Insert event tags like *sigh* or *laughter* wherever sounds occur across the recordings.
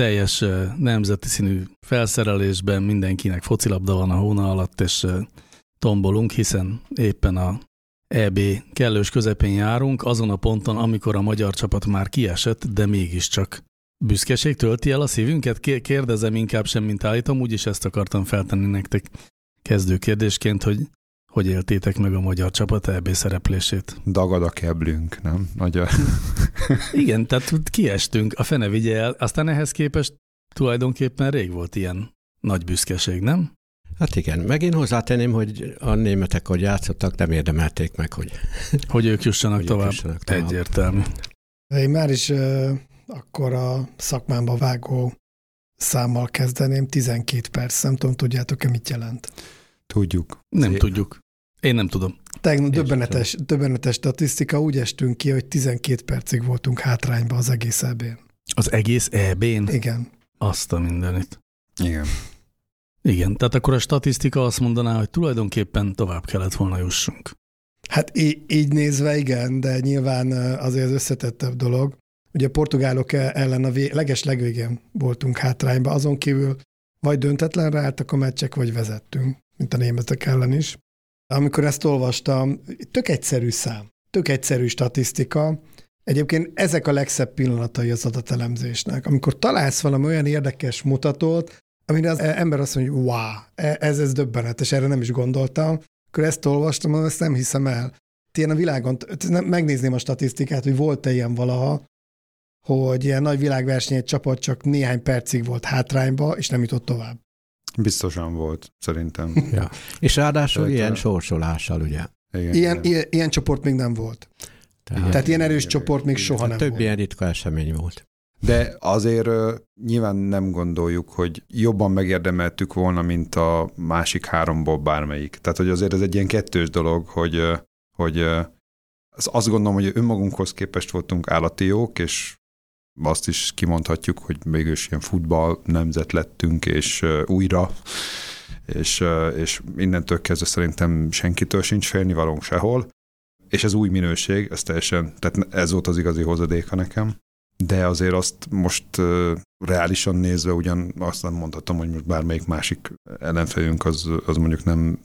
teljes nemzeti színű felszerelésben mindenkinek focilabda van a hóna alatt, és tombolunk, hiszen éppen a EB kellős közepén járunk, azon a ponton, amikor a magyar csapat már kiesett, de mégiscsak büszkeség. Tölti el a szívünket? Kérdezem inkább sem, mint állítom, úgyis ezt akartam feltenni nektek kezdő kérdésként, hogy hogy éltétek meg a magyar csapat EB szereplését? Dagad a keblünk, nem? Magyar. *laughs* Igen, tehát kiestünk, a fene vigye el, aztán ehhez képest tulajdonképpen rég volt ilyen nagy büszkeség, nem? Hát igen, meg én hozzátenném, hogy a németek, hogy játszottak, nem érdemelték meg, hogy... Hogy ők jussanak, hogy tovább. Ők jussanak tovább. Egyértelmű. Én már is uh, akkor a szakmámba vágó számmal kezdeném, 12 perc, nem tudom, tudjátok-e mit jelent? Tudjuk. Nem Szép. tudjuk. Én nem tudom. Tegnap döbbenetes, döbbenetes statisztika, úgy estünk ki, hogy 12 percig voltunk hátrányba az egész EB-n. Az egész EB-n? Igen. Azt a mindenit. Igen. Igen, tehát akkor a statisztika azt mondaná, hogy tulajdonképpen tovább kellett volna jussunk. Hát így, így nézve igen, de nyilván azért az összetettebb dolog. Ugye a portugálok ellen a vé- leges legvégén voltunk hátrányba, azon kívül vagy döntetlenre álltak a meccsek, vagy vezettünk, mint a németek ellen is. Amikor ezt olvastam, tök egyszerű szám, tök egyszerű statisztika, Egyébként ezek a legszebb pillanatai az adatelemzésnek, amikor találsz valami olyan érdekes mutatót, amire az ember azt mondja, hogy wow, e, ez, ez döbbenetes, erre nem is gondoltam. Akkor ezt olvastam, ezt nem hiszem el. Ilyen a világon, megnézném a statisztikát, hogy volt-e ilyen valaha, hogy ilyen nagy világverseny egy csapat csak néhány percig volt hátrányba, és nem jutott tovább. Biztosan volt, szerintem. *laughs* ja. És ráadásul Tehát, ilyen sorsolással, ugye? Igen, ilyen, ilyen, ilyen csoport még nem volt. Tehát, Tehát ilyen erős igen, csoport még igen, soha nem több volt. ilyen ritka esemény volt. De azért uh, nyilván nem gondoljuk, hogy jobban megérdemeltük volna, mint a másik háromból bármelyik. Tehát, hogy azért ez egy ilyen kettős dolog, hogy, uh, hogy uh, azt gondolom, hogy önmagunkhoz képest voltunk állati jók, és azt is kimondhatjuk, hogy mégis ilyen futball nemzet lettünk, és újra, és, és innentől kezdve szerintem senkitől sincs félnivalónk sehol, és ez új minőség, ez teljesen, tehát ez volt az igazi hozadéka nekem de azért azt most reálisan nézve ugyan azt nem mondhatom, hogy most bármelyik másik ellenfejünk az, az mondjuk nem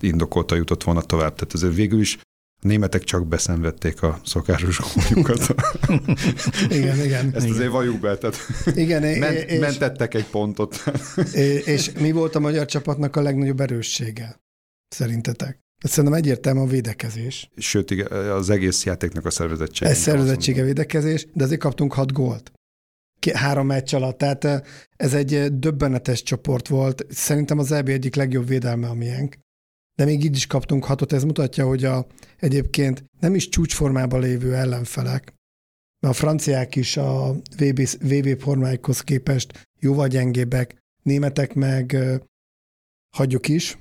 indokolta jutott volna tovább. Tehát ezért végül is a németek csak beszenvedték a szokásos góljukat. *laughs* igen, igen. Ezt igen. azért valljuk be, tehát igen, men, és, mentettek egy pontot. és mi volt a magyar csapatnak a legnagyobb erőssége? Szerintetek? Szerintem egyértelmű a védekezés. Sőt, az egész játéknak a szervezettsége. Ez szervezettsége védekezés, de azért kaptunk hat gólt. Három meccs alatt, tehát ez egy döbbenetes csoport volt. Szerintem az EB egyik legjobb védelme a miénk. De még így is kaptunk hatot, ez mutatja, hogy a, egyébként nem is csúcsformában lévő ellenfelek, mert a franciák is a VB, VB formáikhoz képest jóval gyengébbek, németek meg hagyjuk is.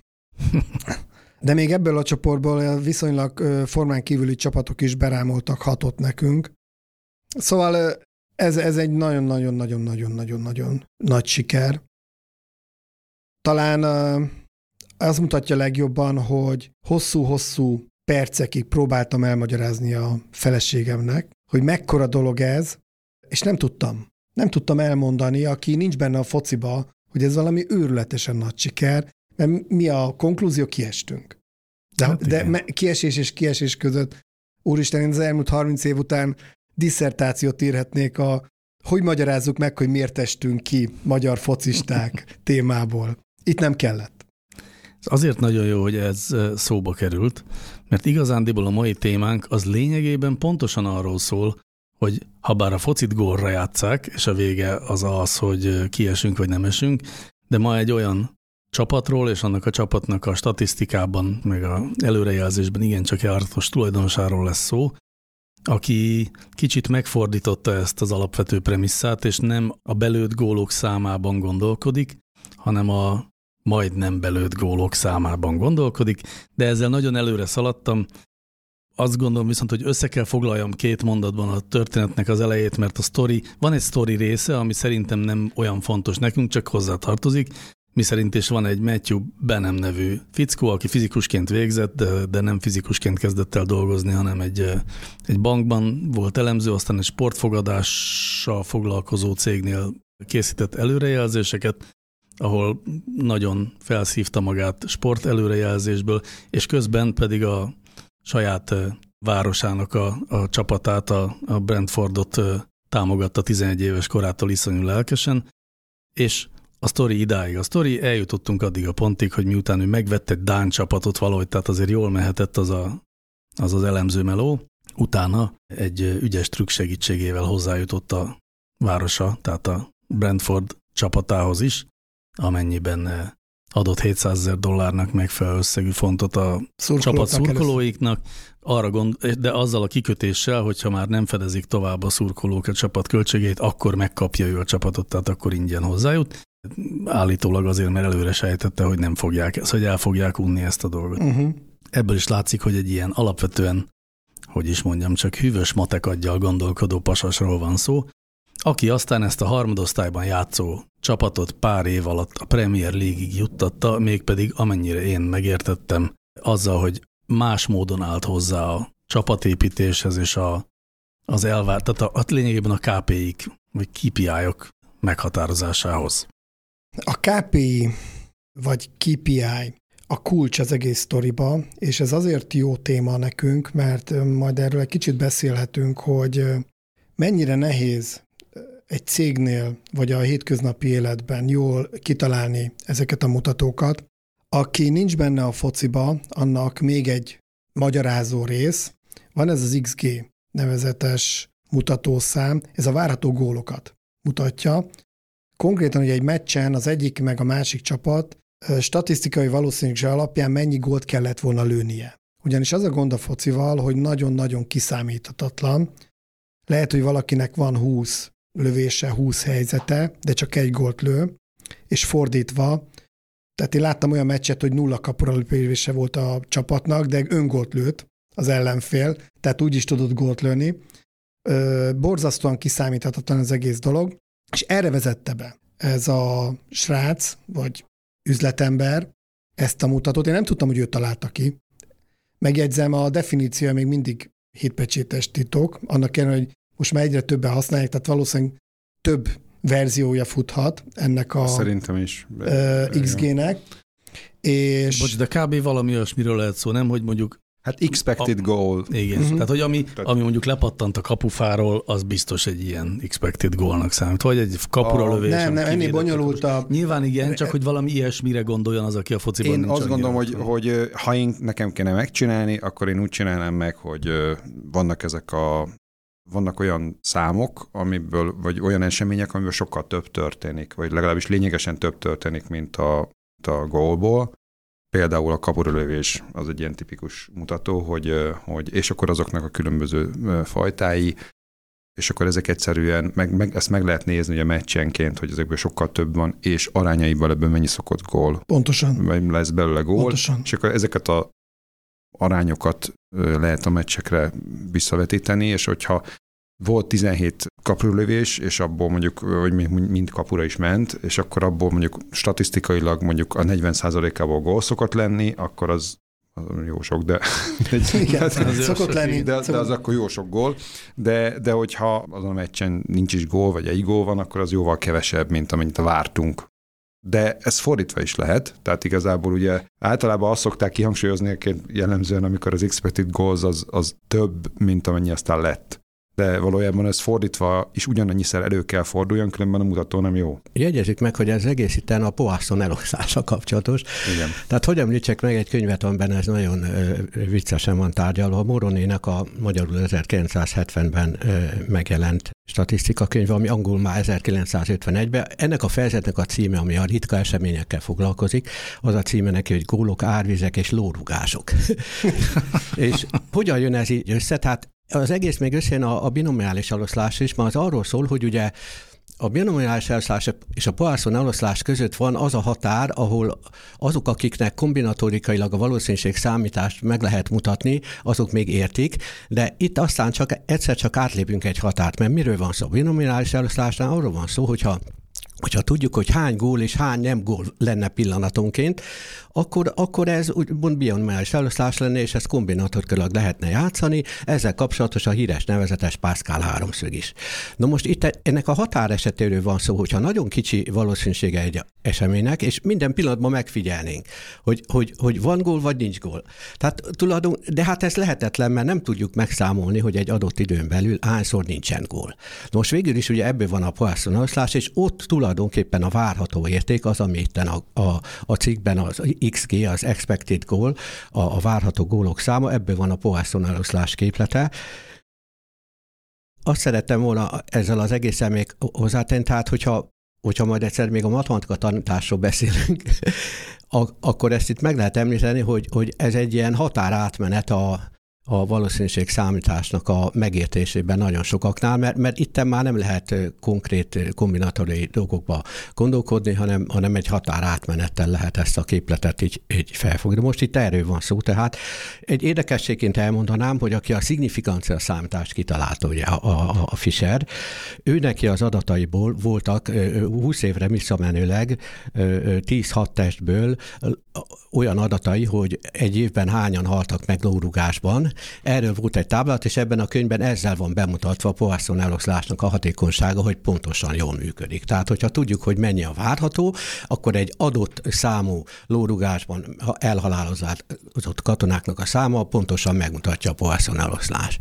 *laughs* De még ebből a csoportból viszonylag formán kívüli csapatok is berámoltak hatot nekünk. Szóval ez, ez egy nagyon-nagyon-nagyon-nagyon-nagyon-nagyon nagy siker. Talán az mutatja legjobban, hogy hosszú-hosszú percekig próbáltam elmagyarázni a feleségemnek, hogy mekkora dolog ez, és nem tudtam. Nem tudtam elmondani, aki nincs benne a fociba, hogy ez valami őrületesen nagy siker, mert mi a konklúzió, kiestünk. De, hát de me, kiesés és kiesés között, úristen, én az elmúlt 30 év után disszertációt írhetnék a hogy magyarázzuk meg, hogy miért estünk ki magyar focisták *laughs* témából. Itt nem kellett. Ez azért nagyon jó, hogy ez szóba került, Mert igazándiból a mai témánk az lényegében pontosan arról szól, hogy ha bár a focit gólra játszák, és a vége az az, hogy kiesünk vagy nem esünk, de ma egy olyan csapatról és annak a csapatnak a statisztikában, meg a előrejelzésben igencsak jártos tulajdonosáról lesz szó, aki kicsit megfordította ezt az alapvető premisszát, és nem a belőtt gólok számában gondolkodik, hanem a majdnem belőtt gólok számában gondolkodik, de ezzel nagyon előre szaladtam. Azt gondolom viszont, hogy össze kell foglaljam két mondatban a történetnek az elejét, mert a story, van egy story része, ami szerintem nem olyan fontos nekünk, csak hozzá tartozik, mi szerint is van egy Matthew Benem nevű fickó, aki fizikusként végzett, de, de nem fizikusként kezdett el dolgozni, hanem egy, egy bankban volt elemző, aztán egy sportfogadással foglalkozó cégnél készített előrejelzéseket, ahol nagyon felszívta magát sport előrejelzésből, és közben pedig a saját városának a, a csapatát, a, a Brentfordot támogatta 11 éves korától iszonyú lelkesen, és a sztori idáig. A sztori eljutottunk addig a pontig, hogy miután ő megvette egy Dán csapatot valahogy, tehát azért jól mehetett az a, az, az elemző meló, utána egy ügyes trükk segítségével hozzájutott a városa, tehát a Brentford csapatához is, amennyiben adott 700 ezer dollárnak megfelelő összegű fontot a csapat szurkolóiknak, arra gond, de azzal a kikötéssel, hogyha már nem fedezik tovább a szurkolók a csapat költségeit, akkor megkapja ő a csapatot, tehát akkor ingyen hozzájut. Állítólag azért, mert előre sejtette, hogy nem fogják, ezt, hogy el fogják unni ezt a dolgot. Uh-huh. Ebből is látszik, hogy egy ilyen alapvetően, hogy is mondjam, csak hűvös matekadjal gondolkodó pasasról van szó, aki aztán ezt a harmadosztályban játszó csapatot pár év alatt a Premier League-ig juttatta, mégpedig amennyire én megértettem, azzal, hogy más módon állt hozzá a csapatépítéshez és a, az elvárt, tehát a, a lényegében a KPI-k, vagy KPI-ok meghatározásához. A KPI vagy KPI a kulcs az egész sztoriba, és ez azért jó téma nekünk, mert majd erről egy kicsit beszélhetünk, hogy mennyire nehéz egy cégnél, vagy a hétköznapi életben jól kitalálni ezeket a mutatókat. Aki nincs benne a fociba, annak még egy magyarázó rész, van ez az XG nevezetes mutatószám, ez a várható gólokat mutatja. Konkrétan, hogy egy meccsen az egyik meg a másik csapat statisztikai valószínűség alapján mennyi gólt kellett volna lőnie. Ugyanis az a gond a focival, hogy nagyon-nagyon kiszámíthatatlan. Lehet, hogy valakinek van 20 lövése, 20 helyzete, de csak egy gólt lő, és fordítva, tehát én láttam olyan meccset, hogy nulla kapura lövése volt a csapatnak, de öngolt lőtt az ellenfél, tehát úgy is tudott gólt lőni. Ö, borzasztóan kiszámíthatatlan az egész dolog, és erre vezette be ez a srác, vagy üzletember ezt a mutatót. Én nem tudtam, hogy ő találta ki. Megjegyzem, a definíció még mindig hétpecsétes titok, annak ellenére, hogy most már egyre többen használják, tehát valószínűleg több verziója futhat ennek a Szerintem is. Uh, XG-nek. És... Bocs, de kb. valami olyasmiről lehet szó, nem, hogy mondjuk Hát expected a, goal. Igen, uh-huh. tehát hogy ami, ami mondjuk lepattant a kapufáról, az biztos egy ilyen expected goalnak számít, vagy egy kapura a, lövés. Nem, nem, ennél a... Nyilván igen, csak hogy valami ilyesmire gondoljon az, aki a fociban Én azt gondolom, hogy, hogy ha én nekem kéne megcsinálni, akkor én úgy csinálnám meg, hogy vannak ezek a vannak olyan számok, amiből, vagy olyan események, amiből sokkal több történik, vagy legalábbis lényegesen több történik, mint a, a gólból. Például a kapurölövés az egy ilyen tipikus mutató, hogy, hogy és akkor azoknak a különböző fajtái, és akkor ezek egyszerűen, meg, meg, ezt meg lehet nézni ugye meccsenként, hogy ezekből sokkal több van, és arányaiból ebből mennyi szokott gól. Pontosan. Vagy lesz belőle gól. Pontosan. És akkor ezeket a arányokat lehet a meccsekre visszavetíteni, és hogyha volt 17 kapurlövés, és abból mondjuk, hogy mind kapura is ment, és akkor abból mondjuk statisztikailag mondjuk a 40%-ából gól szokott lenni, akkor az jó sok, de... *laughs* Igen, *laughs* az szokott lenni. De, de az akkor jó sok gól, de, de hogyha azon a meccsen nincs is gól, vagy egy gól van, akkor az jóval kevesebb, mint amennyit vártunk. De ez fordítva is lehet, tehát igazából ugye általában azt szokták kihangsúlyozni jellemzően, amikor az expected goals az, az több, mint amennyi aztán lett. de valójában ez fordítva is ugyanannyiszer elő kell forduljon, különben a mutató nem jó. Jegyezzük meg, hogy ez egész itt a Poisson elosztása kapcsolatos. Igen. Tehát hogy említsek meg egy könyvet, amiben ez nagyon ö, viccesen van tárgyalva. Moronének a magyarul 1970-ben ö, megjelent statisztika könyve, ami angol már 1951-ben. Ennek a fejezetnek a címe, ami a ritka eseményekkel foglalkozik, az a címe neki, hogy gólok, árvizek és lórugások. *laughs* és hogyan jön ez így össze? Tehát az egész még összejön a, a binomiális eloszlás is, mert az arról szól, hogy ugye a binomiális eloszlás és a Poisson eloszlás között van az a határ, ahol azok, akiknek kombinatorikailag a valószínűség számítást meg lehet mutatni, azok még értik, de itt aztán csak egyszer csak átlépünk egy határt, mert miről van szó? A binomiális eloszlásnál arról van szó, hogyha hogyha tudjuk, hogy hány gól és hány nem gól lenne pillanatonként, akkor, akkor ez úgymond bionomális eloszlás lenne, és ezt kombinatorikailag lehetne játszani, ezzel kapcsolatos a híres nevezetes Pascal háromszög is. Na most itt ennek a határ esetéről van szó, hogyha nagyon kicsi valószínűsége egy eseménynek, és minden pillanatban megfigyelnénk, hogy, hogy, hogy van gól vagy nincs gól. Tehát tulajdon, de hát ez lehetetlen, mert nem tudjuk megszámolni, hogy egy adott időn belül hányszor nincsen gól. Most végül is ugye ebből van a Poisson és ott tulajdonképpen a várható érték az, ami itt a, a, a cikkben az XG, az expected goal, a, a várható gólok száma, ebből van a Poisson eloszlás képlete. Azt szerettem volna ezzel az egészen még hozzátenni, tehát hogyha, hogyha majd egyszer még a matematika tanításról beszélünk, *laughs* akkor ezt itt meg lehet említeni, hogy, hogy ez egy ilyen határátmenet a, a valószínűség számításnak a megértésében nagyon sokaknál, mert, mert itt már nem lehet konkrét kombinatóriai dolgokba gondolkodni, hanem, hanem egy határátmenettel lehet ezt a képletet így, így felfogni. Most itt erről van szó, tehát egy érdekességként elmondanám, hogy aki a szignifikancia számítást kitalálta, ugye a, a, a Fischer, ő neki az adataiból voltak 20 évre visszamenőleg 10-6 testből olyan adatai, hogy egy évben hányan haltak meg lórugásban. Erről volt egy táblát, és ebben a könyvben ezzel van bemutatva a Poisson eloszlásnak a hatékonysága, hogy pontosan jól működik. Tehát, hogyha tudjuk, hogy mennyi a várható, akkor egy adott számú lórugásban elhalálozott katonáknak a száma pontosan megmutatja a Poisson eloszlás.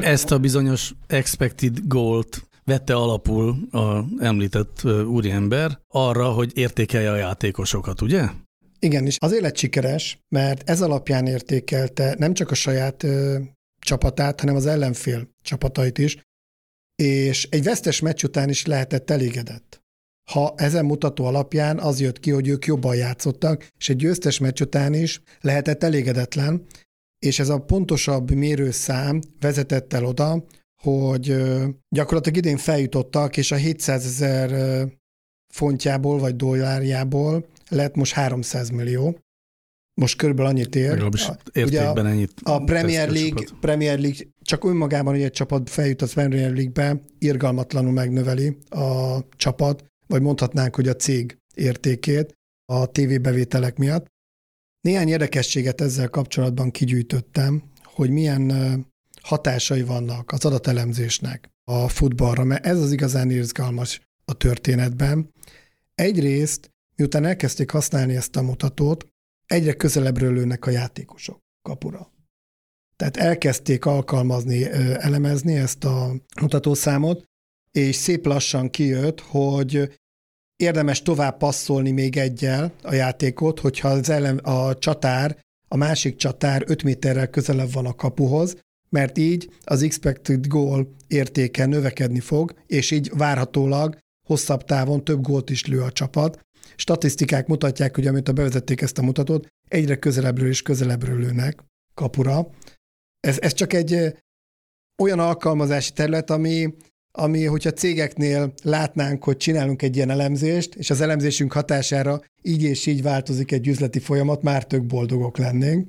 Ezt a bizonyos expected goal-t vette alapul a említett úriember arra, hogy értékelje a játékosokat, ugye? Igen, és azért lett sikeres, mert ez alapján értékelte nem csak a saját ö, csapatát, hanem az ellenfél csapatait is, és egy vesztes meccs után is lehetett elégedett. Ha ezen mutató alapján az jött ki, hogy ők jobban játszottak, és egy győztes meccs után is lehetett elégedetlen, és ez a pontosabb mérőszám vezetett el oda, hogy gyakorlatilag idén feljutottak, és a 700 ezer fontjából vagy dollárjából lett most 300 millió. Most körülbelül annyit ér. Legalábbis értékben a, ennyit. A Premier League, Premier League csak önmagában, hogy egy csapat feljut a Premier League-be, irgalmatlanul megnöveli a csapat, vagy mondhatnánk, hogy a cég értékét a tévébevételek miatt. Néhány érdekességet ezzel kapcsolatban kigyűjtöttem, hogy milyen hatásai vannak az adatelemzésnek a futballra, mert ez az igazán izgalmas a történetben. Egyrészt Miután elkezdték használni ezt a mutatót, egyre közelebbről lőnek a játékosok kapura. Tehát elkezdték alkalmazni, elemezni ezt a mutatószámot, és szép lassan kijött, hogy érdemes tovább passzolni még egyel a játékot, hogyha az ellen, a csatár, a másik csatár 5 méterrel közelebb van a kapuhoz, mert így az expected goal értéke növekedni fog, és így várhatólag hosszabb távon több gólt is lő a csapat, Statisztikák mutatják, hogy amit a bevezették ezt a mutatót, egyre közelebbről és közelebbről lőnek kapura. Ez, ez csak egy olyan alkalmazási terület, ami, ami, hogyha cégeknél látnánk, hogy csinálunk egy ilyen elemzést, és az elemzésünk hatására így és így változik egy üzleti folyamat, már tök boldogok lennénk.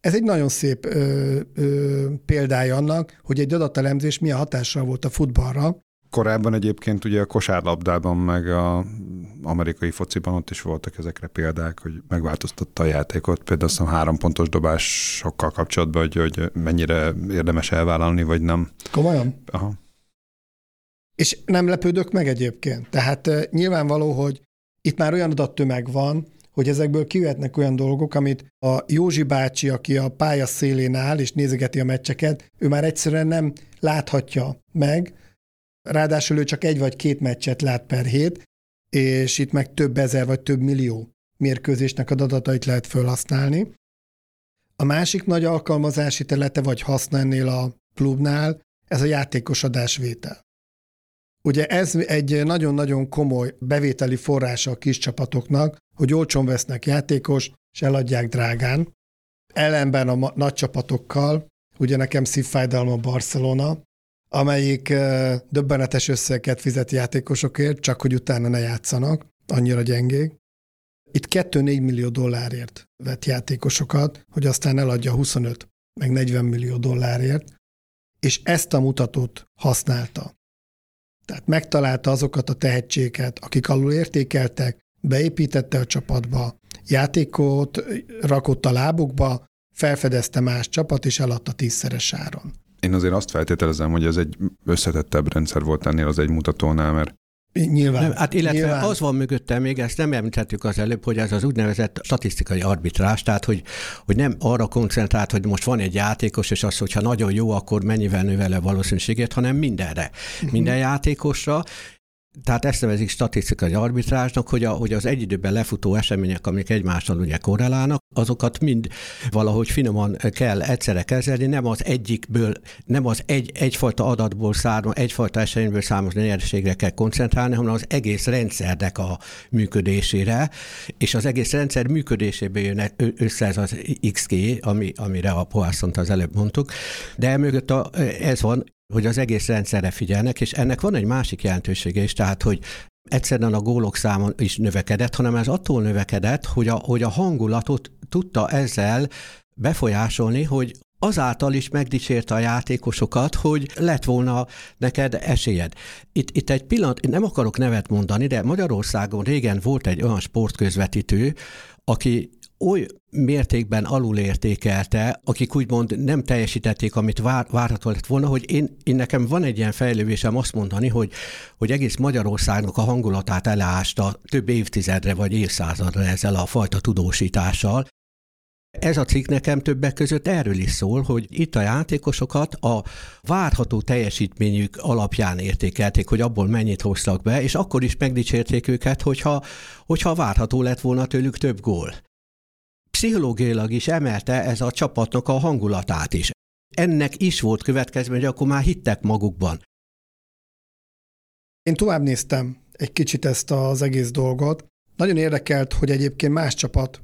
Ez egy nagyon szép ö, ö, példája annak, hogy egy adatelemzés milyen hatással volt a futballra, Korábban egyébként ugye a kosárlabdában, meg a amerikai fociban ott is voltak ezekre példák, hogy megváltoztatta a játékot. Például azt három pontos dobásokkal kapcsolatban, hogy, hogy mennyire érdemes elvállalni, vagy nem. Komolyan? Aha. És nem lepődök meg egyébként. Tehát nyilvánvaló, hogy itt már olyan adattömeg van, hogy ezekből kijöhetnek olyan dolgok, amit a Józsi bácsi, aki a pálya szélén áll és nézegeti a meccseket, ő már egyszerűen nem láthatja meg, ráadásul ő csak egy vagy két meccset lát per hét, és itt meg több ezer vagy több millió mérkőzésnek a adatait lehet felhasználni. A másik nagy alkalmazási területe vagy haszna ennél a klubnál, ez a játékos adásvétel. Ugye ez egy nagyon-nagyon komoly bevételi forrása a kis csapatoknak, hogy olcsón vesznek játékos, és eladják drágán. Ellenben a nagy csapatokkal, ugye nekem szívfájdalom a Barcelona, amelyik döbbenetes összeget fizet játékosokért, csak hogy utána ne játszanak, annyira gyengék. Itt 2-4 millió dollárért vett játékosokat, hogy aztán eladja 25 meg 40 millió dollárért, és ezt a mutatót használta. Tehát megtalálta azokat a tehetségeket, akik alul értékeltek, beépítette a csapatba, játékot rakott a lábukba, felfedezte más csapat, és eladta tízszeres áron. Én azért azt feltételezem, hogy ez egy összetettebb rendszer volt ennél az egy mutatónál, mert Nyilván. Nem, hát illetve nyilván. az van mögötte még, ezt nem említettük az előbb, hogy ez az úgynevezett statisztikai arbitrás, tehát hogy, hogy nem arra koncentrált, hogy most van egy játékos, és az, hogyha nagyon jó, akkor mennyivel növele valószínűségét, hanem mindenre. Uh-huh. Minden játékosra, tehát ezt nevezik statisztikai arbitrázsnak, hogy, a, hogy az egy időben lefutó események, amik egymással ugye korrelálnak, azokat mind valahogy finoman kell egyszerre kezelni, nem az egyikből, nem az egy, egyfajta adatból származó, egyfajta eseményből származó nyereségre kell koncentrálni, hanem az egész rendszernek a működésére, és az egész rendszer működéséből jön össze ez az XG, ami, amire a Poászont az előbb mondtuk, de mögött a, ez van, hogy az egész rendszerre figyelnek, és ennek van egy másik jelentősége is, tehát, hogy egyszerűen a gólok száma is növekedett, hanem ez attól növekedett, hogy a, hogy a hangulatot tudta ezzel befolyásolni, hogy azáltal is megdicsérte a játékosokat, hogy lett volna neked esélyed. Itt, itt egy pillanat, én nem akarok nevet mondani, de Magyarországon régen volt egy olyan sportközvetítő, aki oly mértékben alulértékelte, akik úgymond nem teljesítették, amit vár, várható lett volna, hogy én, én nekem van egy ilyen fejlődésem azt mondani, hogy, hogy egész Magyarországnak a hangulatát eleásta több évtizedre vagy évszázadra ezzel a fajta tudósítással, ez a cikk nekem többek között erről is szól, hogy itt a játékosokat a várható teljesítményük alapján értékelték, hogy abból mennyit hoztak be, és akkor is megdicsérték őket, hogyha, hogyha várható lett volna tőlük több gól pszichológiailag is emelte ez a csapatnak a hangulatát is. Ennek is volt következmény, hogy akkor már hittek magukban. Én tovább néztem egy kicsit ezt az egész dolgot. Nagyon érdekelt, hogy egyébként más csapat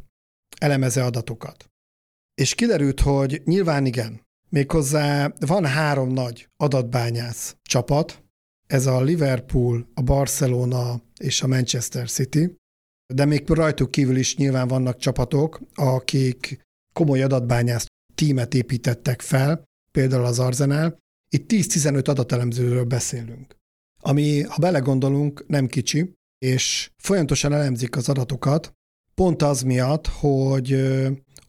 elemeze adatokat. És kiderült, hogy nyilván igen. Méghozzá van három nagy adatbányász csapat, ez a Liverpool, a Barcelona és a Manchester City, de még rajtuk kívül is nyilván vannak csapatok, akik komoly adatbányász tímet építettek fel, például az Arzenál. Itt 10-15 adatelemzőről beszélünk, ami, ha belegondolunk, nem kicsi, és folyamatosan elemzik az adatokat, pont az miatt, hogy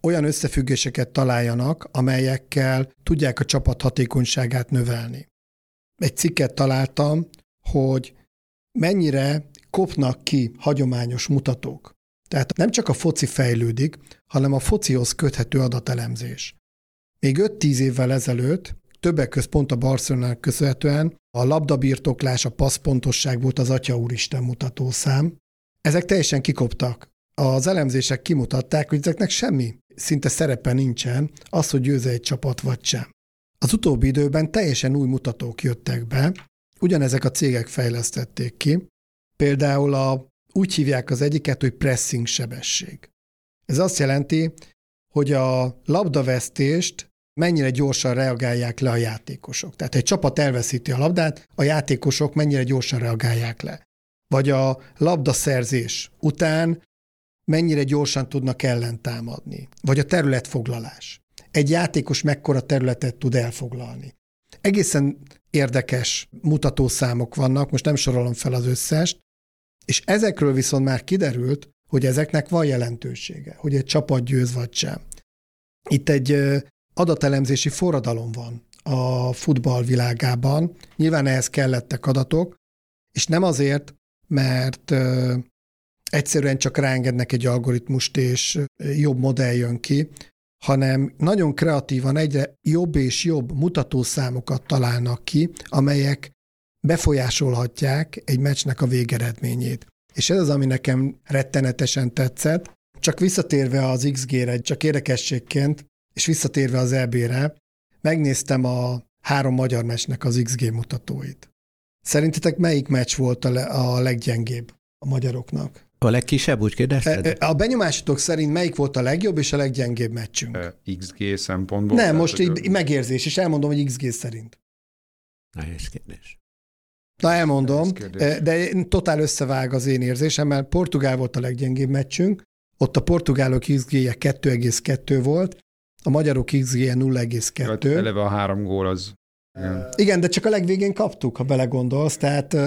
olyan összefüggéseket találjanak, amelyekkel tudják a csapat hatékonyságát növelni. Egy cikket találtam, hogy mennyire kopnak ki hagyományos mutatók. Tehát nem csak a foci fejlődik, hanem a focihoz köthető adatelemzés. Még 5-10 évvel ezelőtt, többek között pont a Barcelonának köszönhetően, a labdabirtoklás, a passzpontosság volt az Atya Úristen mutatószám. Ezek teljesen kikoptak. Az elemzések kimutatták, hogy ezeknek semmi szinte szerepe nincsen az, hogy győze egy csapat vagy sem. Az utóbbi időben teljesen új mutatók jöttek be, ugyanezek a cégek fejlesztették ki, Például a, úgy hívják az egyiket, hogy pressing sebesség. Ez azt jelenti, hogy a labdavesztést mennyire gyorsan reagálják le a játékosok. Tehát egy csapat elveszíti a labdát, a játékosok mennyire gyorsan reagálják le. Vagy a labdaszerzés után mennyire gyorsan tudnak ellentámadni. Vagy a területfoglalás. Egy játékos mekkora területet tud elfoglalni. Egészen érdekes mutatószámok vannak, most nem sorolom fel az összest, és ezekről viszont már kiderült, hogy ezeknek van jelentősége, hogy egy csapat győz vagy sem. Itt egy adatelemzési forradalom van a futball világában. Nyilván ehhez kellettek adatok, és nem azért, mert egyszerűen csak ráengednek egy algoritmust, és jobb modell jön ki, hanem nagyon kreatívan egyre jobb és jobb mutatószámokat találnak ki, amelyek befolyásolhatják egy meccsnek a végeredményét. És ez az, ami nekem rettenetesen tetszett. Csak visszatérve az XG-re, csak érdekességként, és visszatérve az EB-re, megnéztem a három magyar meccsnek az XG mutatóit. Szerintetek melyik meccs volt a, le, a leggyengébb a magyaroknak? A legkisebb, úgy kérdezted? E, e, a benyomásotok szerint melyik volt a legjobb és a leggyengébb meccsünk? XG szempontból? Nem, most így megérzés, és elmondom, hogy XG szerint. Nehéz kérdés. Na elmondom, de totál összevág az én érzésem, mert Portugál volt a leggyengébb meccsünk, ott a portugálok XG-je 2,2 volt, a magyarok XG-je 0,2. Eleve a három gól az igen. Igen, de csak a legvégén kaptuk, ha belegondolsz. Tehát,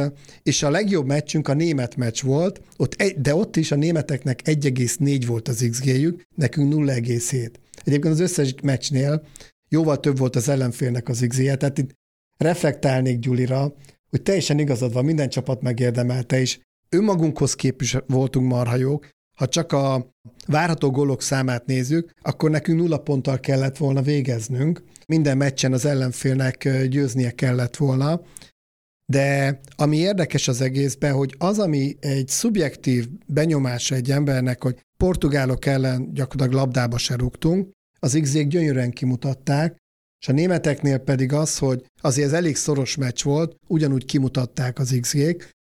és a legjobb meccsünk a német meccs volt, ott egy, de ott is a németeknek 1,4 volt az XG-jük, nekünk 0,7. Egyébként az összes meccsnél jóval több volt az ellenfélnek az XG-je, tehát itt reflektálnék Gyulira, hogy teljesen igazad van, minden csapat megérdemelte, és önmagunkhoz képes voltunk marha jók, ha csak a várható gólok számát nézzük, akkor nekünk nulla ponttal kellett volna végeznünk. Minden meccsen az ellenfélnek győznie kellett volna. De ami érdekes az egészben, hogy az, ami egy szubjektív benyomása egy embernek, hogy portugálok ellen gyakorlatilag labdába se rúgtunk, az x gyönyörűen kimutatták, és a németeknél pedig az, hogy azért ez elég szoros meccs volt, ugyanúgy kimutatták az x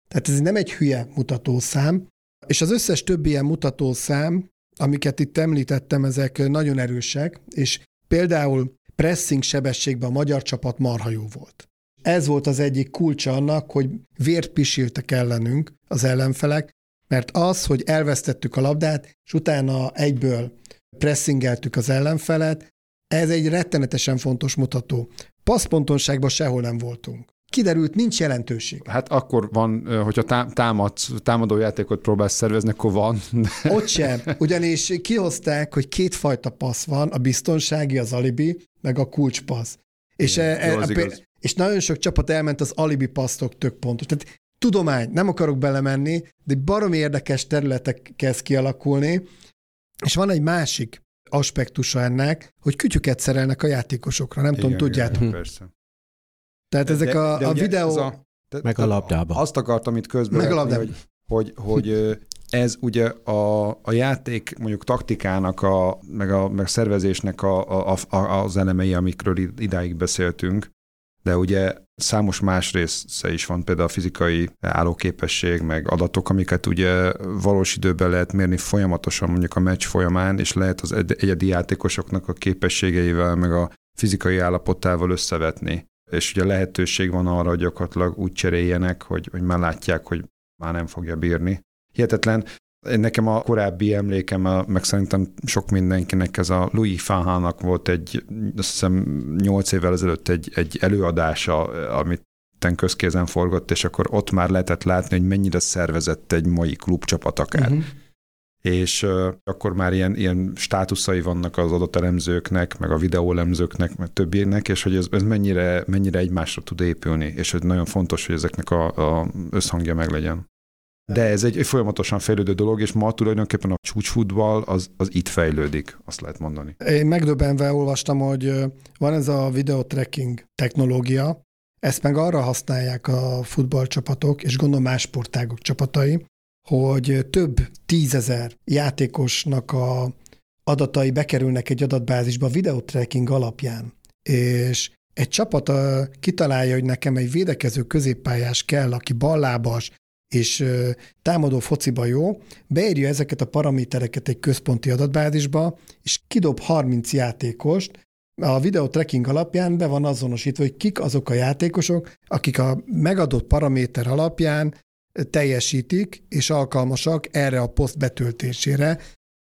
tehát ez nem egy hülye mutatószám, és az összes többi ilyen mutatószám, amiket itt említettem, ezek nagyon erősek, és például pressing sebességben a magyar csapat marha jó volt. Ez volt az egyik kulcsa annak, hogy vért pisiltek ellenünk az ellenfelek, mert az, hogy elvesztettük a labdát, és utána egyből pressingeltük az ellenfelet, ez egy rettenetesen fontos mutató. Passzpontonságban sehol nem voltunk kiderült, nincs jelentőség. Hát akkor van, hogyha támadsz, támadó játékot próbálsz szervezni, akkor van. *laughs* Ott sem, ugyanis kihozták, hogy kétfajta passz van, a biztonsági, az alibi, meg a kulcspassz. És, e, e, e, és nagyon sok csapat elment az alibi passzok tök pontos. Tehát tudomány, nem akarok belemenni, de baromi érdekes területek kezd kialakulni, és van egy másik aspektusa ennek, hogy kütyüket szerelnek a játékosokra. Nem igen, tudom, tudjátok. Igen, persze. Tehát ezek de, a, de a videó... A, de, meg a labdába. Azt akartam itt közben, meg a labdába. hogy, hogy, hogy ez ugye a, a játék mondjuk taktikának, a, meg a meg szervezésnek a, a, a, az elemei, amikről idáig beszéltünk, de ugye számos más része is van, például a fizikai állóképesség, meg adatok, amiket ugye valós időben lehet mérni folyamatosan mondjuk a meccs folyamán, és lehet az egyedi játékosoknak a képességeivel, meg a fizikai állapotával összevetni és ugye lehetőség van arra, hogy gyakorlatilag úgy cseréljenek, hogy, hogy már látják, hogy már nem fogja bírni. Hihetetlen. Nekem a korábbi emlékem, meg szerintem sok mindenkinek ez a Louis Fahának volt egy, azt hiszem, nyolc évvel ezelőtt egy, egy előadása, amit közkézen forgott, és akkor ott már lehetett látni, hogy mennyire szervezett egy mai klubcsapat akár. Uh-huh és uh, akkor már ilyen, ilyen státuszai vannak az adott elemzőknek, meg a videóelemzőknek, meg többieknek, és hogy ez, ez mennyire, mennyire egymásra tud épülni, és hogy nagyon fontos, hogy ezeknek a, a összhangja meglegyen. De ez egy, egy folyamatosan fejlődő dolog, és ma tulajdonképpen a csúcsfutball az, az itt fejlődik, azt lehet mondani. Én megdöbbenve olvastam, hogy van ez a video tracking technológia, ezt meg arra használják a futballcsapatok, és gondolom más sportágok csapatai, hogy több tízezer játékosnak a adatai bekerülnek egy adatbázisba videotracking alapján, és egy csapat kitalálja, hogy nekem egy védekező középpályás kell, aki ballábas és támadó fociba jó, beírja ezeket a paramétereket egy központi adatbázisba, és kidob 30 játékost, a videó tracking alapján be van azonosítva, hogy kik azok a játékosok, akik a megadott paraméter alapján teljesítik és alkalmasak erre a poszt betöltésére.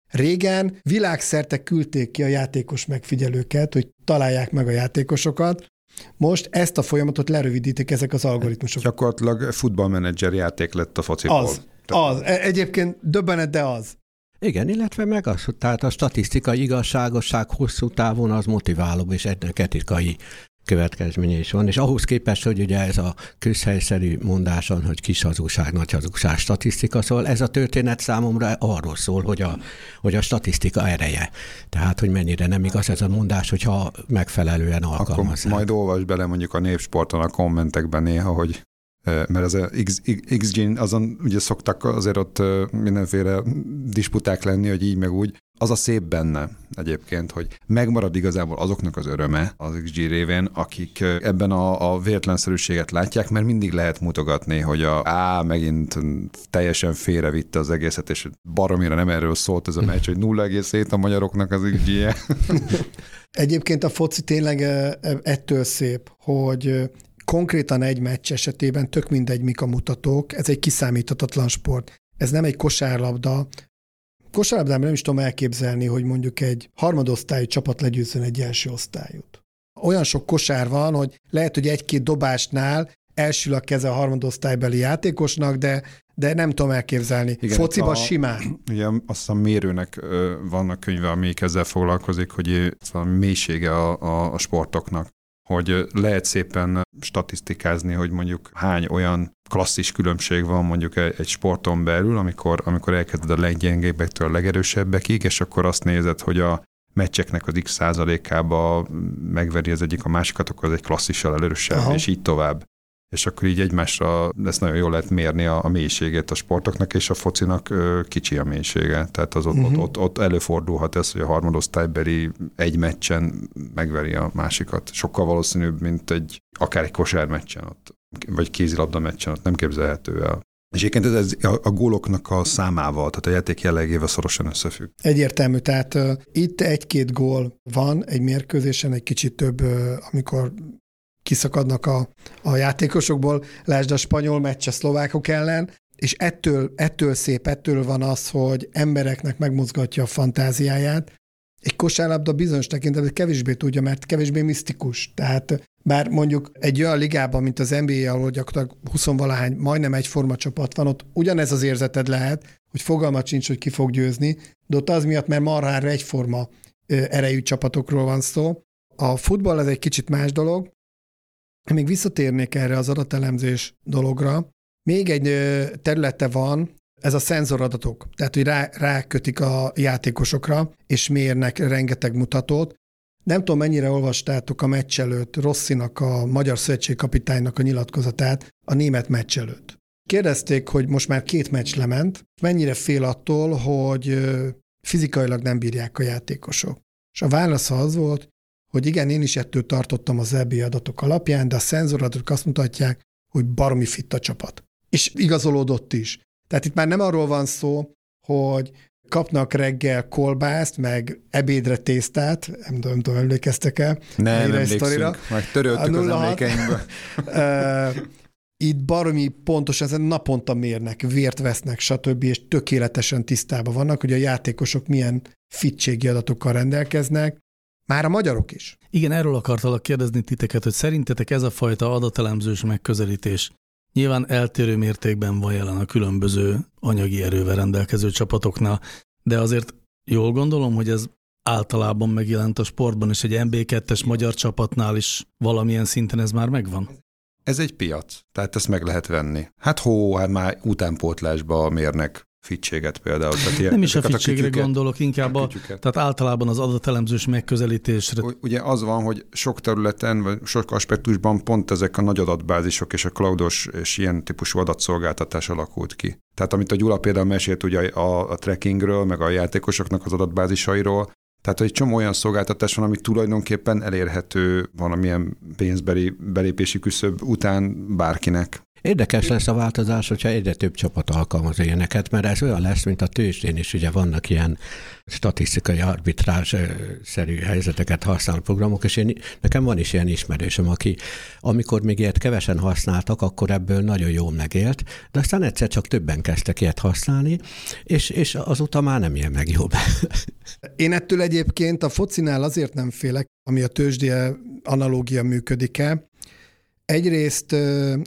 Régen világszerte küldték ki a játékos megfigyelőket, hogy találják meg a játékosokat, most ezt a folyamatot lerövidítik ezek az algoritmusok. Gyakorlatilag futballmenedzser játék lett a fociból. Az, az. E- egyébként döbbenet, de az. Igen, illetve meg az, tehát a statisztikai igazságosság hosszú távon az motiválóbb és ennek etikai következménye is van, és ahhoz képest, hogy ugye ez a közhelyszerű mondáson, hogy kis hazugság, nagy hazugság statisztika, szóval ez a történet számomra arról szól, hogy a, hogy a statisztika ereje. Tehát, hogy mennyire nem igaz ez a mondás, hogyha megfelelően alkalmazzák. Akkor majd olvasd bele mondjuk a népsporton a kommentekben néha, hogy mert az a XG, azon ugye szoktak azért ott mindenféle disputák lenni, hogy így meg úgy. Az a szép benne egyébként, hogy megmarad igazából azoknak az öröme az XG révén, akik ebben a, a véletlenszerűséget látják, mert mindig lehet mutogatni, hogy a á, megint teljesen félrevitte az egészet, és baromira nem erről szólt ez a meccs, hogy 0,7 a magyaroknak az XG-je. *laughs* Egyébként a foci tényleg ettől szép, hogy konkrétan egy meccs esetében tök mindegy, mik a mutatók, ez egy kiszámíthatatlan sport. Ez nem egy kosárlabda. Kosárlabdában nem is tudom elképzelni, hogy mondjuk egy harmadosztályú csapat legyőzzön egy első osztályút. Olyan sok kosár van, hogy lehet, hogy egy-két dobásnál elsül a keze a harmadosztálybeli játékosnak, de de nem tudom elképzelni. Igen, Fociba a, simán. Ugye azt a mérőnek vannak könyve, amelyik ezzel foglalkozik, hogy a mélysége a, a, a sportoknak hogy lehet szépen statisztikázni, hogy mondjuk hány olyan klasszis különbség van mondjuk egy sporton belül, amikor, amikor elkezded a leggyengébbektől a legerősebbekig, és akkor azt nézed, hogy a meccseknek az x százalékába megveri az egyik a másikat, akkor az egy klasszissal elősebb, Aha. és így tovább és akkor így egymásra ezt nagyon jól lehet mérni a, a mélységét a sportoknak, és a focinak ö, kicsi a mélysége. Tehát az ott, uh-huh. ott, ott, ott előfordulhat ez, hogy a harmadosztálybeli egy meccsen megveri a másikat. Sokkal valószínűbb, mint egy akár egy kosármeccsen ott, vagy kézilabda meccsen, nem képzelhető el. És egyébként ez a, a góloknak a számával, tehát a játék jellegével szorosan összefügg. Egyértelmű, tehát uh, itt egy-két gól van egy mérkőzésen, egy kicsit több, uh, amikor kiszakadnak a, a játékosokból, lásd a spanyol meccs a szlovákok ellen, és ettől, ettől szép, ettől van az, hogy embereknek megmozgatja a fantáziáját. Egy kosárlabda bizonyos tekintetben kevésbé tudja, mert kevésbé misztikus. Tehát bár mondjuk egy olyan ligában, mint az NBA, ahol gyakorlatilag 20 valahány, majdnem egyforma csapat van, ott ugyanez az érzeted lehet, hogy fogalmat sincs, hogy ki fog győzni, de ott az miatt, mert marhára egyforma erejű csapatokról van szó. A futball ez egy kicsit más dolog, még visszatérnék erre az adatelemzés dologra. Még egy területe van, ez a szenzoradatok, tehát hogy rá, rákötik a játékosokra, és mérnek rengeteg mutatót. Nem tudom, mennyire olvastátok a meccs előtt Rosszinak, a magyar szövetségkapitánynak a nyilatkozatát a német meccs előtt. Kérdezték, hogy most már két meccs lement, mennyire fél attól, hogy fizikailag nem bírják a játékosok. És a válasz az volt, hogy igen, én is ettől tartottam az EB adatok alapján, de a szenzoradatok azt mutatják, hogy baromi fit a csapat. És igazolódott is. Tehát itt már nem arról van szó, hogy kapnak reggel kolbászt, meg ebédre tésztát, nem tudom, nem tudom emlékeztek el. Nem, emlékszünk, meg töröltük az emlékeinkből. *laughs* itt baromi pontosan ezen naponta mérnek, vért vesznek, stb., és tökéletesen tisztában vannak, hogy a játékosok milyen fitségi adatokkal rendelkeznek, már a magyarok is. Igen, erről akartalak kérdezni titeket, hogy szerintetek ez a fajta adatelemzős megközelítés nyilván eltérő mértékben van jelen a különböző anyagi erővel rendelkező csapatoknál, de azért jól gondolom, hogy ez általában megjelent a sportban, és egy MB2-es magyar csapatnál is valamilyen szinten ez már megvan? Ez egy piac, tehát ezt meg lehet venni. Hát hó, hát már utánpótlásba mérnek fitséget például. Tehát ilyen, nem is a fitségre a gondolok, inkább a, a tehát általában az adatelemzős megközelítésre. Ugye az van, hogy sok területen, vagy sok aspektusban pont ezek a nagy adatbázisok és a cloudos és ilyen típusú adatszolgáltatás alakult ki. Tehát amit a Gyula például mesélt ugye a, a trackingről, meg a játékosoknak az adatbázisairól, tehát egy csomó olyan szolgáltatás van, ami tulajdonképpen elérhető valamilyen pénzbeli belépési küszöb után bárkinek. Érdekes lesz a változás, hogyha egyre több csapat alkalmaz ilyeneket, mert ez olyan lesz, mint a tőzsdén is, ugye vannak ilyen statisztikai arbitrázs-szerű helyzeteket használó programok, és én, nekem van is ilyen ismerősöm, aki amikor még ilyet kevesen használtak, akkor ebből nagyon jól megélt, de aztán egyszer csak többen kezdtek ilyet használni, és, és azóta már nem ilyen meg jobb. Én ettől egyébként a focinál azért nem félek, ami a tőzsdi analógia működik-e, Egyrészt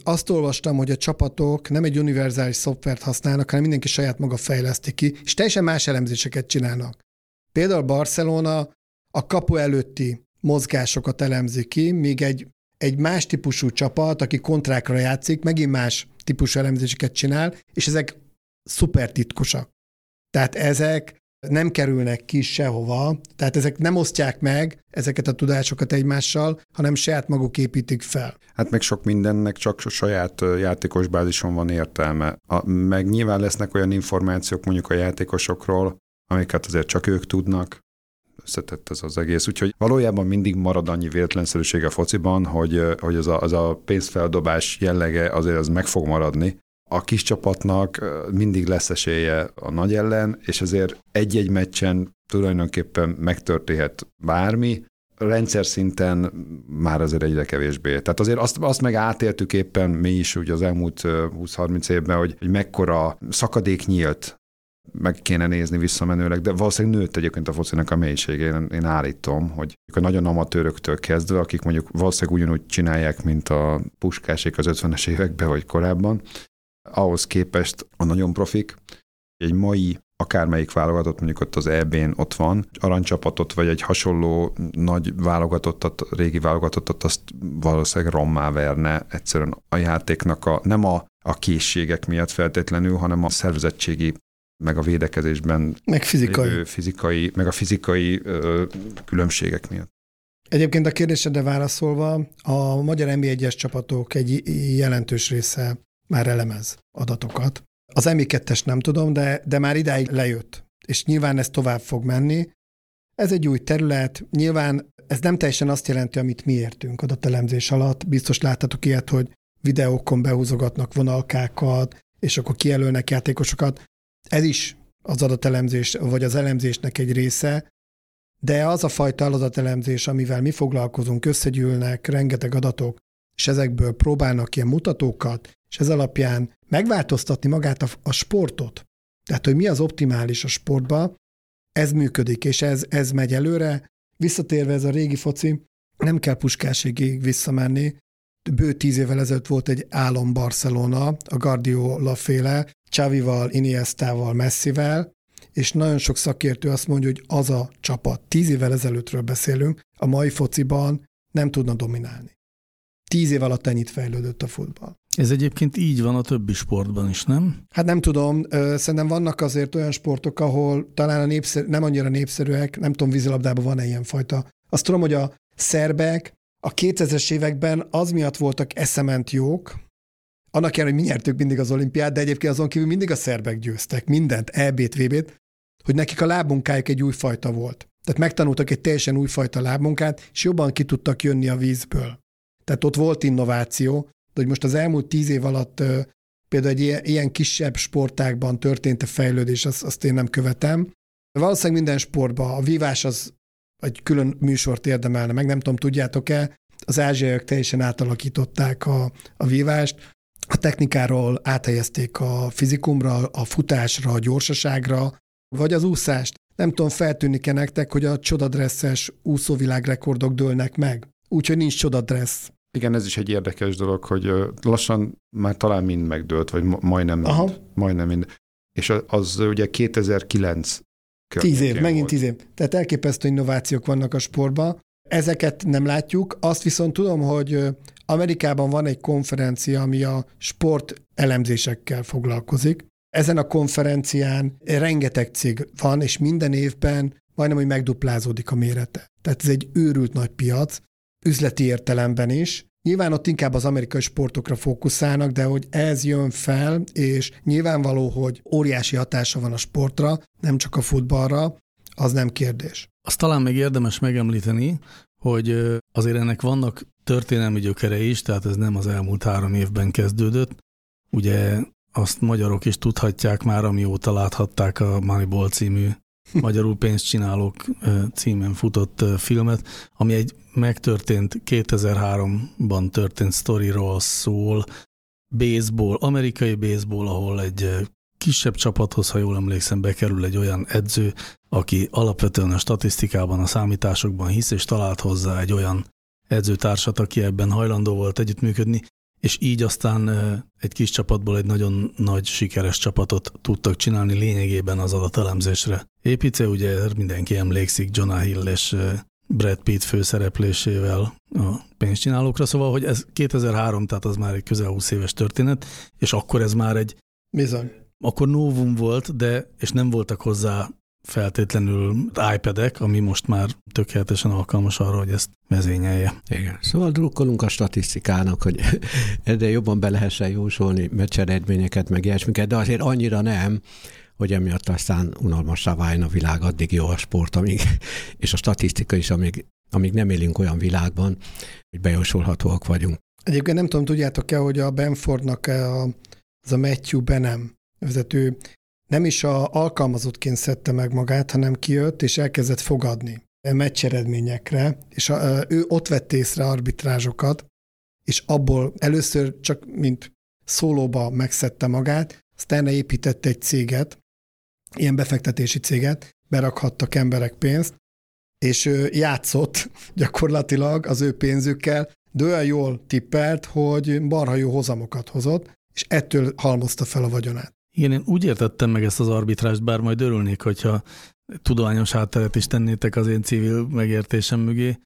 azt olvastam, hogy a csapatok nem egy univerzális szoftvert használnak, hanem mindenki saját maga fejleszti ki, és teljesen más elemzéseket csinálnak. Például Barcelona a kapu előtti mozgásokat elemzi ki, míg egy, egy más típusú csapat, aki kontrákra játszik, megint más típusú elemzéseket csinál, és ezek szuper titkosak. Tehát ezek nem kerülnek ki sehova, tehát ezek nem osztják meg ezeket a tudásokat egymással, hanem saját maguk építik fel. Hát meg sok mindennek csak a saját játékos bázison van értelme. A, meg nyilván lesznek olyan információk mondjuk a játékosokról, amiket azért csak ők tudnak, összetett ez az egész. Úgyhogy valójában mindig marad annyi véletlenszerűség a fociban, hogy, hogy az, a, az a pénzfeldobás jellege azért az meg fog maradni, a kis csapatnak mindig lesz esélye a nagy ellen, és azért egy-egy meccsen tulajdonképpen megtörténhet bármi, rendszer szinten már azért egyre kevésbé. Tehát azért azt, azt meg átéltük éppen mi is ugye az elmúlt 20-30 évben, hogy, hogy mekkora szakadék nyílt meg kéne nézni visszamenőleg, de valószínűleg nőtt egyébként a focinak a mélysége. Én, én állítom, hogy a nagyon amatőröktől kezdve, akik mondjuk valószínűleg ugyanúgy csinálják, mint a puskásék az 50-es években vagy korábban, ahhoz képest a nagyon profik, egy mai akármelyik válogatott, mondjuk ott az EB-n ott van, aranycsapatot, vagy egy hasonló nagy válogatottat, régi válogatottat, azt valószínűleg rommá verne egyszerűen a játéknak a, nem a, a készségek miatt feltétlenül, hanem a szervezettségi meg a védekezésben meg fizikai, fizikai meg a fizikai ö, különbségek miatt. Egyébként a kérdésedre válaszolva, a magyar NB1-es csapatok egy jelentős része már elemez adatokat. Az MI2-es nem tudom, de, de már idáig lejött, és nyilván ez tovább fog menni. Ez egy új terület, nyilván ez nem teljesen azt jelenti, amit mi értünk adatelemzés alatt. Biztos láttatok ilyet, hogy videókon behúzogatnak vonalkákat, és akkor kijelölnek játékosokat. Ez is az adatelemzés, vagy az elemzésnek egy része, de az a fajta adatelemzés, amivel mi foglalkozunk, összegyűlnek rengeteg adatok, és ezekből próbálnak ilyen mutatókat, és ez alapján megváltoztatni magát a, a sportot. Tehát, hogy mi az optimális a sportban, ez működik, és ez, ez megy előre. Visszatérve ez a régi foci, nem kell puskáségig visszamenni. Bő tíz évvel ezelőtt volt egy álom Barcelona, a Guardiola féle, Csavival, Iniestával, Messivel, és nagyon sok szakértő azt mondja, hogy az a csapat, tíz évvel ezelőttről beszélünk, a mai fociban nem tudna dominálni. Tíz év alatt ennyit fejlődött a futball. Ez egyébként így van a többi sportban is, nem? Hát nem tudom, szerintem vannak azért olyan sportok, ahol talán a népszerű, nem annyira népszerűek, nem tudom, vízilabdában van-e ilyen fajta. Azt tudom, hogy a szerbek a 2000-es években az miatt voltak eszement jók, annak ellenére, hogy mi nyertük mindig az olimpiát, de egyébként azon kívül mindig a szerbek győztek, mindent, EB-t, VB-t, hogy nekik a lábmunkájuk egy új fajta volt. Tehát megtanultak egy teljesen újfajta lábmunkát, és jobban ki tudtak jönni a vízből. Tehát ott volt innováció, de hogy most az elmúlt tíz év alatt például egy ilyen, kisebb sportákban történt-e fejlődés, azt, azt én nem követem. Valószínűleg minden sportban a vívás az egy külön műsort érdemelne, meg nem tudom, tudjátok-e, az ázsiaiak teljesen átalakították a, a vívást, a technikáról áthelyezték a fizikumra, a futásra, a gyorsaságra, vagy az úszást. Nem tudom, feltűnik-e nektek, hogy a csodadresszes úszóvilágrekordok dőlnek meg. Úgyhogy nincs csodadressz. Igen, ez is egy érdekes dolog, hogy lassan már talán mind megdőlt, vagy majdnem mind. Aha. Majdnem mind. És az ugye 2009 Tíz év, megint volt. tíz év. Tehát elképesztő innovációk vannak a sportban. Ezeket nem látjuk. Azt viszont tudom, hogy Amerikában van egy konferencia, ami a sport elemzésekkel foglalkozik. Ezen a konferencián rengeteg cég van, és minden évben majdnem, hogy megduplázódik a mérete. Tehát ez egy őrült nagy piac, üzleti értelemben is. Nyilván ott inkább az amerikai sportokra fókuszálnak, de hogy ez jön fel, és nyilvánvaló, hogy óriási hatása van a sportra, nem csak a futballra, az nem kérdés. Azt talán még érdemes megemlíteni, hogy azért ennek vannak történelmi gyökere is, tehát ez nem az elmúlt három évben kezdődött. Ugye azt magyarok is tudhatják már, amióta láthatták a Moneyball című Magyarul pénzcsinálók címen futott filmet, ami egy megtörtént 2003-ban történt sztoriról szól, baseball, amerikai baseball, ahol egy kisebb csapathoz, ha jól emlékszem, bekerül egy olyan edző, aki alapvetően a statisztikában, a számításokban hisz, és talált hozzá egy olyan edzőtársat, aki ebben hajlandó volt együttműködni, és így aztán egy kis csapatból egy nagyon nagy sikeres csapatot tudtak csinálni lényegében az adatelemzésre. Épíce, ugye mindenki emlékszik John Hill és Brad Pitt főszereplésével a pénzcsinálókra, szóval, hogy ez 2003, tehát az már egy közel 20 éves történet, és akkor ez már egy Bizony. akkor novum volt, de és nem voltak hozzá feltétlenül iPad-ek, ami most már tökéletesen alkalmas arra, hogy ezt vezényelje. Igen. Szóval drukkolunk a statisztikának, hogy *laughs* de jobban be lehessen jósolni meccseredményeket, meg ilyesmiket, de azért annyira nem, hogy emiatt aztán unalmassá váljon a világ, addig jó a sport, amíg, *laughs* és a statisztika is, amíg, amíg nem élünk olyan világban, hogy bejósolhatóak vagyunk. Egyébként nem tudom, tudjátok-e, hogy a Benfordnak a, az a Matthew Benem vezető nem is a alkalmazottként szedte meg magát, hanem kijött és elkezdett fogadni meccseredményekre, és a, ő ott vett észre arbitrázsokat, és abból először csak mint szólóba megszedte magát, aztán épített egy céget, ilyen befektetési céget, berakhattak emberek pénzt, és ő játszott *laughs* gyakorlatilag az ő pénzükkel, de olyan jól tippelt, hogy barha jó hozamokat hozott, és ettől halmozta fel a vagyonát. Igen, én úgy értettem meg ezt az arbitrást, bár majd örülnék, hogyha tudományos hátteret is tennétek az én civil megértésem mögé,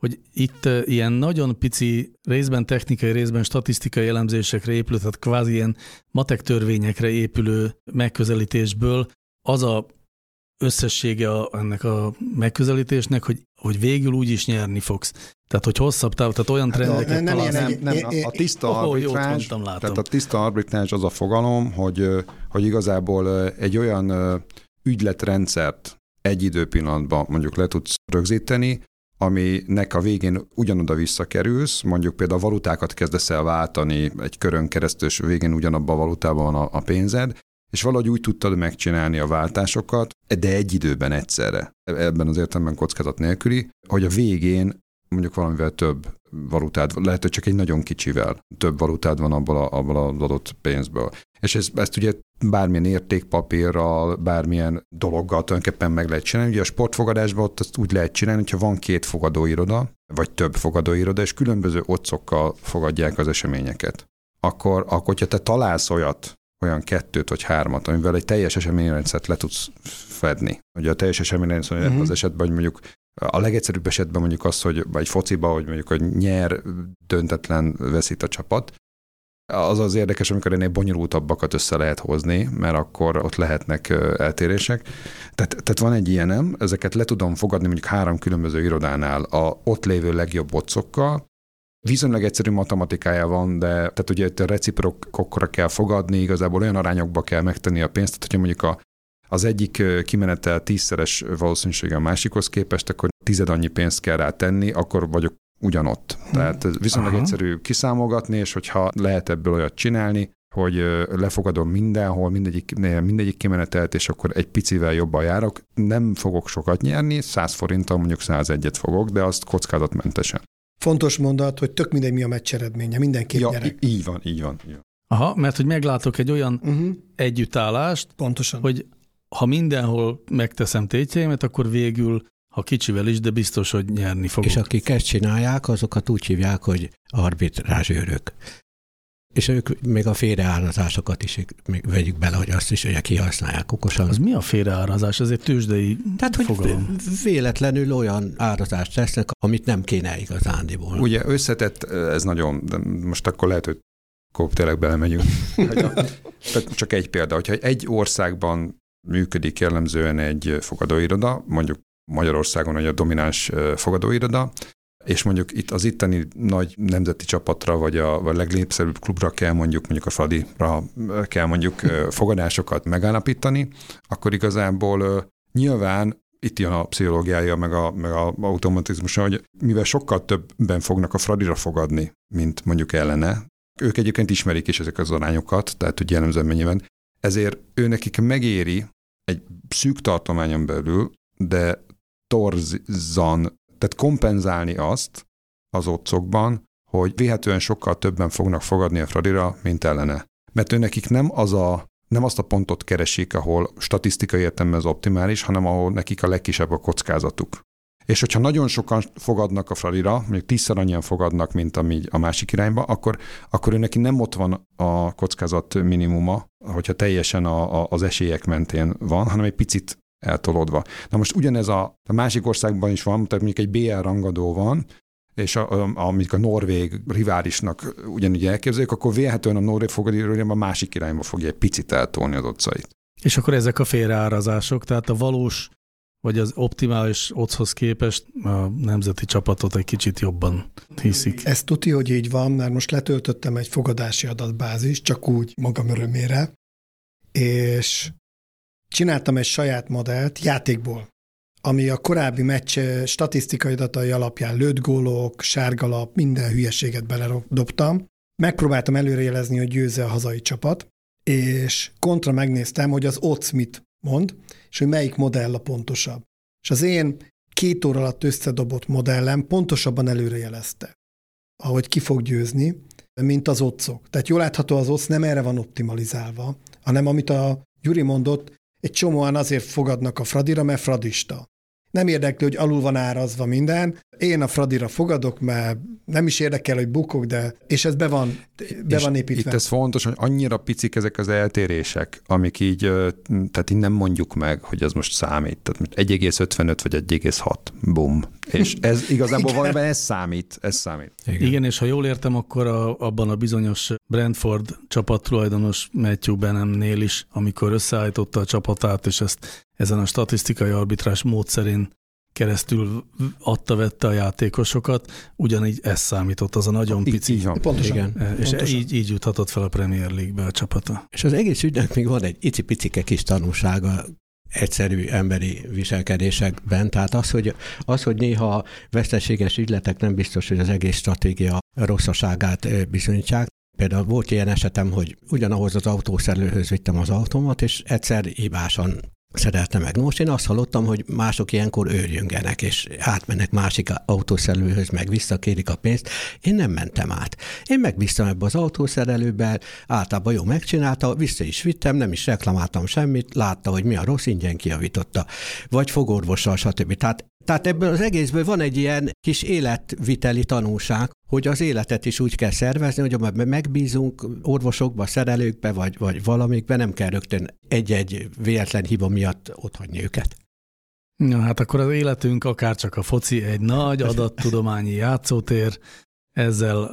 hogy itt ilyen nagyon pici, részben technikai, részben statisztikai elemzésekre épülő, tehát kvázi ilyen matek törvényekre épülő megközelítésből az a összessége a, ennek a megközelítésnek, hogy, hogy végül úgy is nyerni fogsz. Tehát, hogy hosszabb táv, tehát olyan hát trendeket nem, nem, nem, nem, nem, a, tiszta Oh, arbitrázs, mondtam, látom. tehát a tiszta arbitrázs az a fogalom, hogy, hogy igazából egy olyan ügyletrendszert egy időpillanatban mondjuk le tudsz rögzíteni, aminek a végén ugyanoda visszakerülsz, mondjuk például a valutákat kezdesz el váltani egy körön keresztül, és végén ugyanabban a valutában van a, a pénzed, és valahogy úgy tudtad megcsinálni a váltásokat, de egy időben egyszerre. Ebben az értelemben kockázat nélküli, hogy a végén mondjuk valamivel több valutád, lehet, hogy csak egy nagyon kicsivel több valutád van abból, a, abból az adott pénzből. És ezt, ezt ugye bármilyen értékpapírral, bármilyen dologgal tulajdonképpen meg lehet csinálni. Ugye a sportfogadásban ott azt úgy lehet csinálni, hogyha van két fogadóiroda, vagy több fogadóiroda, és különböző otcokkal fogadják az eseményeket. Akkor, akkor hogyha te találsz olyat, olyan kettőt vagy hármat, amivel egy teljes eseményrendszert le tudsz fedni. Ugye a teljes eseményrendszer uh-huh. az esetben, hogy mondjuk a legegyszerűbb esetben mondjuk az, hogy egy fociba, hogy mondjuk, hogy nyer, döntetlen veszít a csapat, az az érdekes, amikor ennél bonyolultabbakat össze lehet hozni, mert akkor ott lehetnek eltérések. Tehát, tehát van egy ilyenem, ezeket le tudom fogadni mondjuk három különböző irodánál a ott lévő legjobb bocokkal, Viszonylag egyszerű matematikája van, de tehát ugye itt a reciprokokra kell fogadni, igazából olyan arányokba kell megtenni a pénzt, tehát hogyha mondjuk a, az egyik kimenetel tízszeres valószínűsége a másikhoz képest, akkor tized annyi pénzt kell rá tenni, akkor vagyok ugyanott. Tehát viszonylag Aha. egyszerű kiszámogatni, és hogyha lehet ebből olyat csinálni, hogy lefogadom mindenhol, mindegyik, mindegyik kimenetelt, és akkor egy picivel jobban járok. Nem fogok sokat nyerni, 100 forinttal mondjuk 101-et fogok, de azt kockázatmentesen. Fontos mondat, hogy tök mindegy mi a meccs eredménye, mindenki ja, nyerek. Így van, így van. Így van. Aha, mert hogy meglátok egy olyan uh-huh. együttállást, Pontosan. hogy ha mindenhol megteszem tétjeimet, akkor végül, ha kicsivel is, de biztos, hogy nyerni fogok. És akik ezt csinálják, azokat úgy hívják, hogy arbitrázsőrök. És ők még a félreárazásokat is még vegyük bele, hogy azt is ugye kihasználják okosan. Az mi a félreárazás? Ez egy tőzsdei Tehát, hogy fogalom. véletlenül olyan árazást tesznek, amit nem kéne igazándiból. Ugye összetett, ez nagyon, de most akkor lehet, hogy tényleg belemegyünk. *laughs* Tehát csak egy példa, hogyha egy országban működik jellemzően egy fogadóiroda, mondjuk Magyarországon egy a domináns fogadóiroda, és mondjuk itt az itteni nagy nemzeti csapatra, vagy a, vagy a legnépszerűbb klubra kell mondjuk, mondjuk a Fradira kell mondjuk fogadásokat megállapítani, akkor igazából nyilván itt jön a pszichológiája, meg a, meg a automatizmusa, hogy mivel sokkal többen fognak a Fradira fogadni, mint mondjuk ellene, ők egyébként ismerik is ezek az arányokat, tehát hogy jellemzően mennyiben, ezért ő nekik megéri egy szűk tartományon belül, de torzan tehát kompenzálni azt az otcokban, hogy véhetően sokkal többen fognak fogadni a Fradira, mint ellene. Mert ő nekik nem az a nem azt a pontot keresik, ahol statisztikai értelemben az optimális, hanem ahol nekik a legkisebb a kockázatuk. És hogyha nagyon sokan fogadnak a Fradira, mondjuk tízszer annyian fogadnak, mint ami a másik irányba, akkor, akkor ő neki nem ott van a kockázat minimuma, hogyha teljesen a, a, az esélyek mentén van, hanem egy picit eltolódva. Na most ugyanez a, a másik országban is van, tehát mondjuk egy BL rangadó van, és a, a, amik a norvég riválisnak ugyanúgy elképzeljük, akkor vélhetően a norvég fogadírója a másik irányba fogja egy picit eltolni az otcait. És akkor ezek a félreárazások, tehát a valós vagy az optimális otchoz képest a nemzeti csapatot egy kicsit jobban hiszik. Ez tuti, hogy így van, mert most letöltöttem egy fogadási adatbázis, csak úgy magam örömére, és csináltam egy saját modellt játékból, ami a korábbi meccs statisztikai adatai alapján lőtt gólok, sárgalap, minden hülyeséget beledobtam. Megpróbáltam előrejelezni, hogy győzze a hazai csapat, és kontra megnéztem, hogy az OC mit mond, és hogy melyik modell a pontosabb. És az én két óra alatt összedobott modellem pontosabban előrejelezte, ahogy ki fog győzni, mint az otcok. Tehát jól látható, az oc nem erre van optimalizálva, hanem amit a Gyuri mondott, egy csomóan azért fogadnak a Fradira, mert fradista. Nem érdekli, hogy alul van árazva minden. Én a Fradira fogadok, mert nem is érdekel, hogy bukok, de és ez be van, be és van építve. Itt ez fontos, hogy annyira picik ezek az eltérések, amik így, tehát így nem mondjuk meg, hogy az most számít. Tehát 1,55 vagy 1,6, bum. És ez igazából *laughs* valójában ez számít, ez számít. Igen, Igen és ha jól értem, akkor a, abban a bizonyos Brentford csapattulajdonos Matthew Benemnél is, amikor összeállította a csapatát, és ezt ezen a statisztikai arbitrás módszerén keresztül adta-vette a játékosokat, ugyanígy ez számított, az a nagyon pici. Így van. Pontosan. Igen. És Pontosan. így, így juthatott fel a Premier League-be a csapata. És az egész ügynek még van egy icipicike kis tanulsága, egyszerű emberi viselkedésekben. Tehát az, hogy, az, hogy néha veszteséges ügyletek nem biztos, hogy az egész stratégia rosszaságát bizonyítják. Például volt ilyen esetem, hogy ugyanahoz az autószerelőhöz vittem az autómat, és egyszer hibásan szerelte meg. Most én azt hallottam, hogy mások ilyenkor őrjöngenek, és átmennek másik autószerelőhöz, meg visszakérik a pénzt. Én nem mentem át. Én megbíztam ebbe az autószerelőbe, általában jó megcsinálta, vissza is vittem, nem is reklamáltam semmit, látta, hogy mi a rossz, ingyen kiavította. Vagy fogorvossal, stb. Tehát tehát ebből az egészből van egy ilyen kis életviteli tanulság, hogy az életet is úgy kell szervezni, hogy abban megbízunk orvosokba, szerelőkbe, vagy, vagy valamikbe, nem kell rögtön egy-egy véletlen hiba miatt otthagyni őket. Ja, hát akkor az életünk, akár csak a foci, egy nagy adattudományi játszótér, ezzel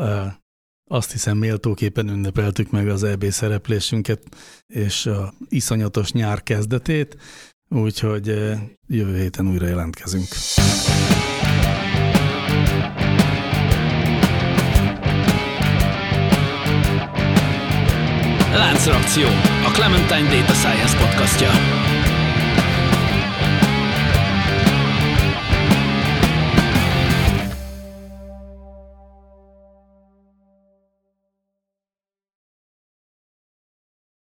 azt hiszem méltóképpen ünnepeltük meg az EB szereplésünket és a iszonyatos nyár kezdetét, úgyhogy jövő héten újra jelentkezünk. Láncreakció, a Clementine Data Science podcastja.